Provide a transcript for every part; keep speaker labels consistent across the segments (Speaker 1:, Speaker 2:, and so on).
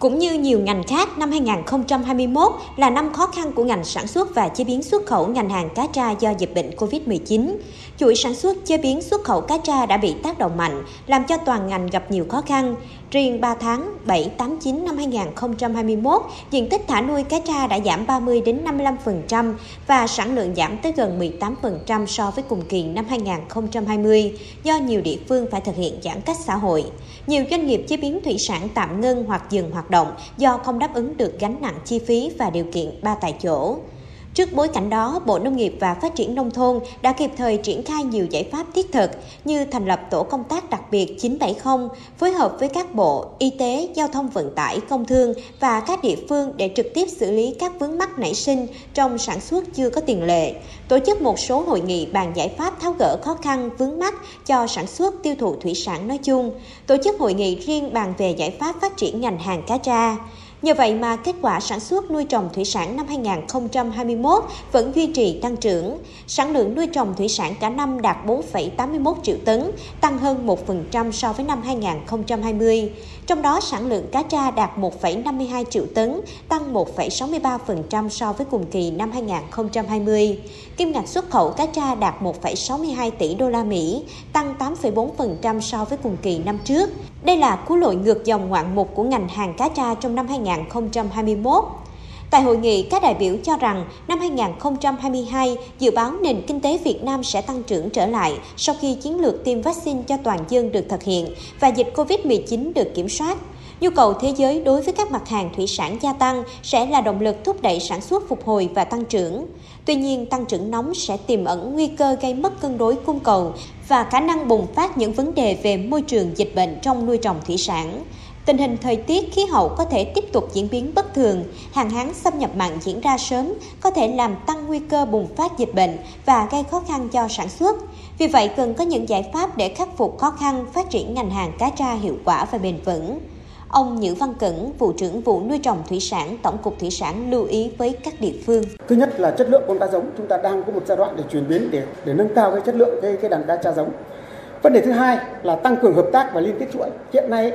Speaker 1: Cũng như nhiều ngành khác, năm 2021 là năm khó khăn của ngành sản xuất và chế biến xuất khẩu ngành hàng cá tra do dịch bệnh COVID-19. Chuỗi sản xuất chế biến xuất khẩu cá tra đã bị tác động mạnh, làm cho toàn ngành gặp nhiều khó khăn. Riêng 3 tháng 7, 8, 9 năm 2021, diện tích thả nuôi cá tra đã giảm 30 đến 55% và sản lượng giảm tới gần 18% so với cùng kỳ năm 2020 do nhiều địa phương phải thực hiện giãn cách xã hội. Nhiều doanh nghiệp chế biến thủy sản tạm ngưng hoặc dừng hoạt động do không đáp ứng được gánh nặng chi phí và điều kiện ba tại chỗ. Trước bối cảnh đó, Bộ Nông nghiệp và Phát triển Nông thôn đã kịp thời triển khai nhiều giải pháp thiết thực như thành lập tổ công tác đặc biệt 970, phối hợp với các bộ Y tế, Giao thông Vận tải, Công thương và các địa phương để trực tiếp xử lý các vướng mắc nảy sinh trong sản xuất chưa có tiền lệ, tổ chức một số hội nghị bàn giải pháp tháo gỡ khó khăn vướng mắc cho sản xuất tiêu thụ thủy sản nói chung, tổ chức hội nghị riêng bàn về giải pháp phát triển ngành hàng cá tra. Nhờ vậy mà kết quả sản xuất nuôi trồng thủy sản năm 2021 vẫn duy trì tăng trưởng. Sản lượng nuôi trồng thủy sản cả năm đạt 4,81 triệu tấn, tăng hơn 1% so với năm 2020. Trong đó sản lượng cá tra đạt 1,52 triệu tấn, tăng 1,63% so với cùng kỳ năm 2020. Kim ngạch xuất khẩu cá tra đạt 1,62 tỷ đô la Mỹ, tăng 8,4% so với cùng kỳ năm trước. Đây là cú lội ngược dòng ngoạn mục của ngành hàng cá tra trong năm 2021. Tại hội nghị, các đại biểu cho rằng năm 2022 dự báo nền kinh tế Việt Nam sẽ tăng trưởng trở lại sau khi chiến lược tiêm vaccine cho toàn dân được thực hiện và dịch COVID-19 được kiểm soát. Nhu cầu thế giới đối với các mặt hàng thủy sản gia tăng sẽ là động lực thúc đẩy sản xuất phục hồi và tăng trưởng. Tuy nhiên, tăng trưởng nóng sẽ tiềm ẩn nguy cơ gây mất cân đối cung cầu và khả năng bùng phát những vấn đề về môi trường dịch bệnh trong nuôi trồng thủy sản. Tình hình thời tiết khí hậu có thể tiếp tục diễn biến bất thường, hạn hán xâm nhập mặn diễn ra sớm có thể làm tăng nguy cơ bùng phát dịch bệnh và gây khó khăn cho sản xuất. Vì vậy, cần có những giải pháp để khắc phục khó khăn, phát triển ngành hàng cá tra hiệu quả và bền vững. Ông Nhữ Văn Cẩn, vụ trưởng vụ nuôi trồng thủy sản, Tổng cục Thủy sản lưu ý với các địa phương.
Speaker 2: Thứ nhất là chất lượng con cá giống, chúng ta đang có một giai đoạn để chuyển biến để để nâng cao cái chất lượng cái cái đàn cá cha giống. Vấn đề thứ hai là tăng cường hợp tác và liên kết chuỗi. Hiện nay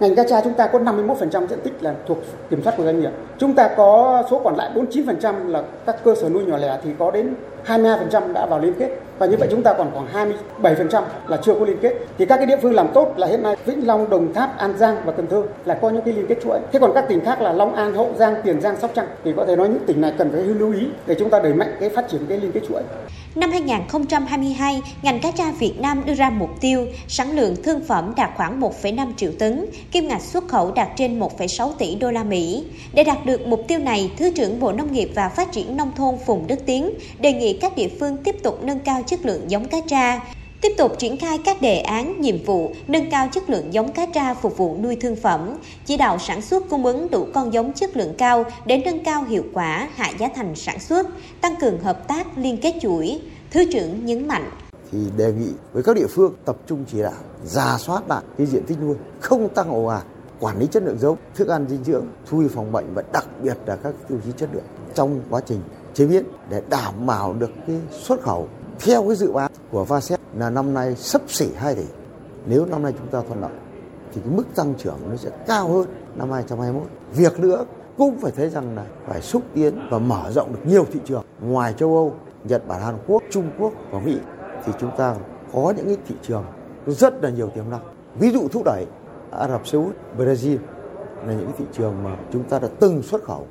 Speaker 2: ngành cá tra chúng ta có 51% diện tích là thuộc kiểm soát của doanh nghiệp. Chúng ta có số còn lại 49% là các cơ sở nuôi nhỏ lẻ thì có đến 22% đã vào liên kết và như vậy chúng ta còn khoảng 27% là chưa có liên kết. Thì các cái địa phương làm tốt là hiện nay Vĩnh Long, Đồng Tháp, An Giang và Cần Thơ là có những cái liên kết chuỗi. Thế còn các tỉnh khác là Long An, Hậu Giang, Tiền Giang, Sóc Trăng thì có thể nói những tỉnh này cần phải lưu ý để chúng ta đẩy mạnh cái phát triển cái liên kết chuỗi.
Speaker 1: Năm 2022, ngành cá tra Việt Nam đưa ra mục tiêu sản lượng thương phẩm đạt khoảng 1,5 triệu tấn, kim ngạch xuất khẩu đạt trên 1,6 tỷ đô la Mỹ. Để đạt được mục tiêu này, Thứ trưởng Bộ Nông nghiệp và Phát triển Nông thôn Phùng Đức Tiến đề nghị các địa phương tiếp tục nâng cao chất lượng giống cá tra, tiếp tục triển khai các đề án, nhiệm vụ nâng cao chất lượng giống cá tra phục vụ nuôi thương phẩm, chỉ đạo sản xuất cung ứng đủ con giống chất lượng cao để nâng cao hiệu quả, hạ giá thành sản xuất, tăng cường hợp tác liên kết chuỗi. Thứ trưởng nhấn mạnh
Speaker 3: thì đề nghị với các địa phương tập trung chỉ đạo giả soát lại cái diện tích nuôi không tăng ồ ạt quản lý chất lượng giống thức ăn dinh dưỡng thu phòng bệnh và đặc biệt là các tiêu chí chất lượng trong quá trình chế biến để đảm bảo được cái xuất khẩu theo cái dự báo của Vasep là năm nay sấp xỉ 2 tỷ. Nếu năm nay chúng ta thuận lợi thì cái mức tăng trưởng nó sẽ cao hơn năm 2021. Việc nữa cũng phải thấy rằng là phải xúc tiến và mở rộng được nhiều thị trường ngoài châu Âu, Nhật Bản, Hàn Quốc, Trung Quốc và Mỹ thì chúng ta có những cái thị trường rất là nhiều tiềm năng. Ví dụ thúc đẩy Ả Rập Xê Út, Brazil là những thị trường mà chúng ta đã từng xuất khẩu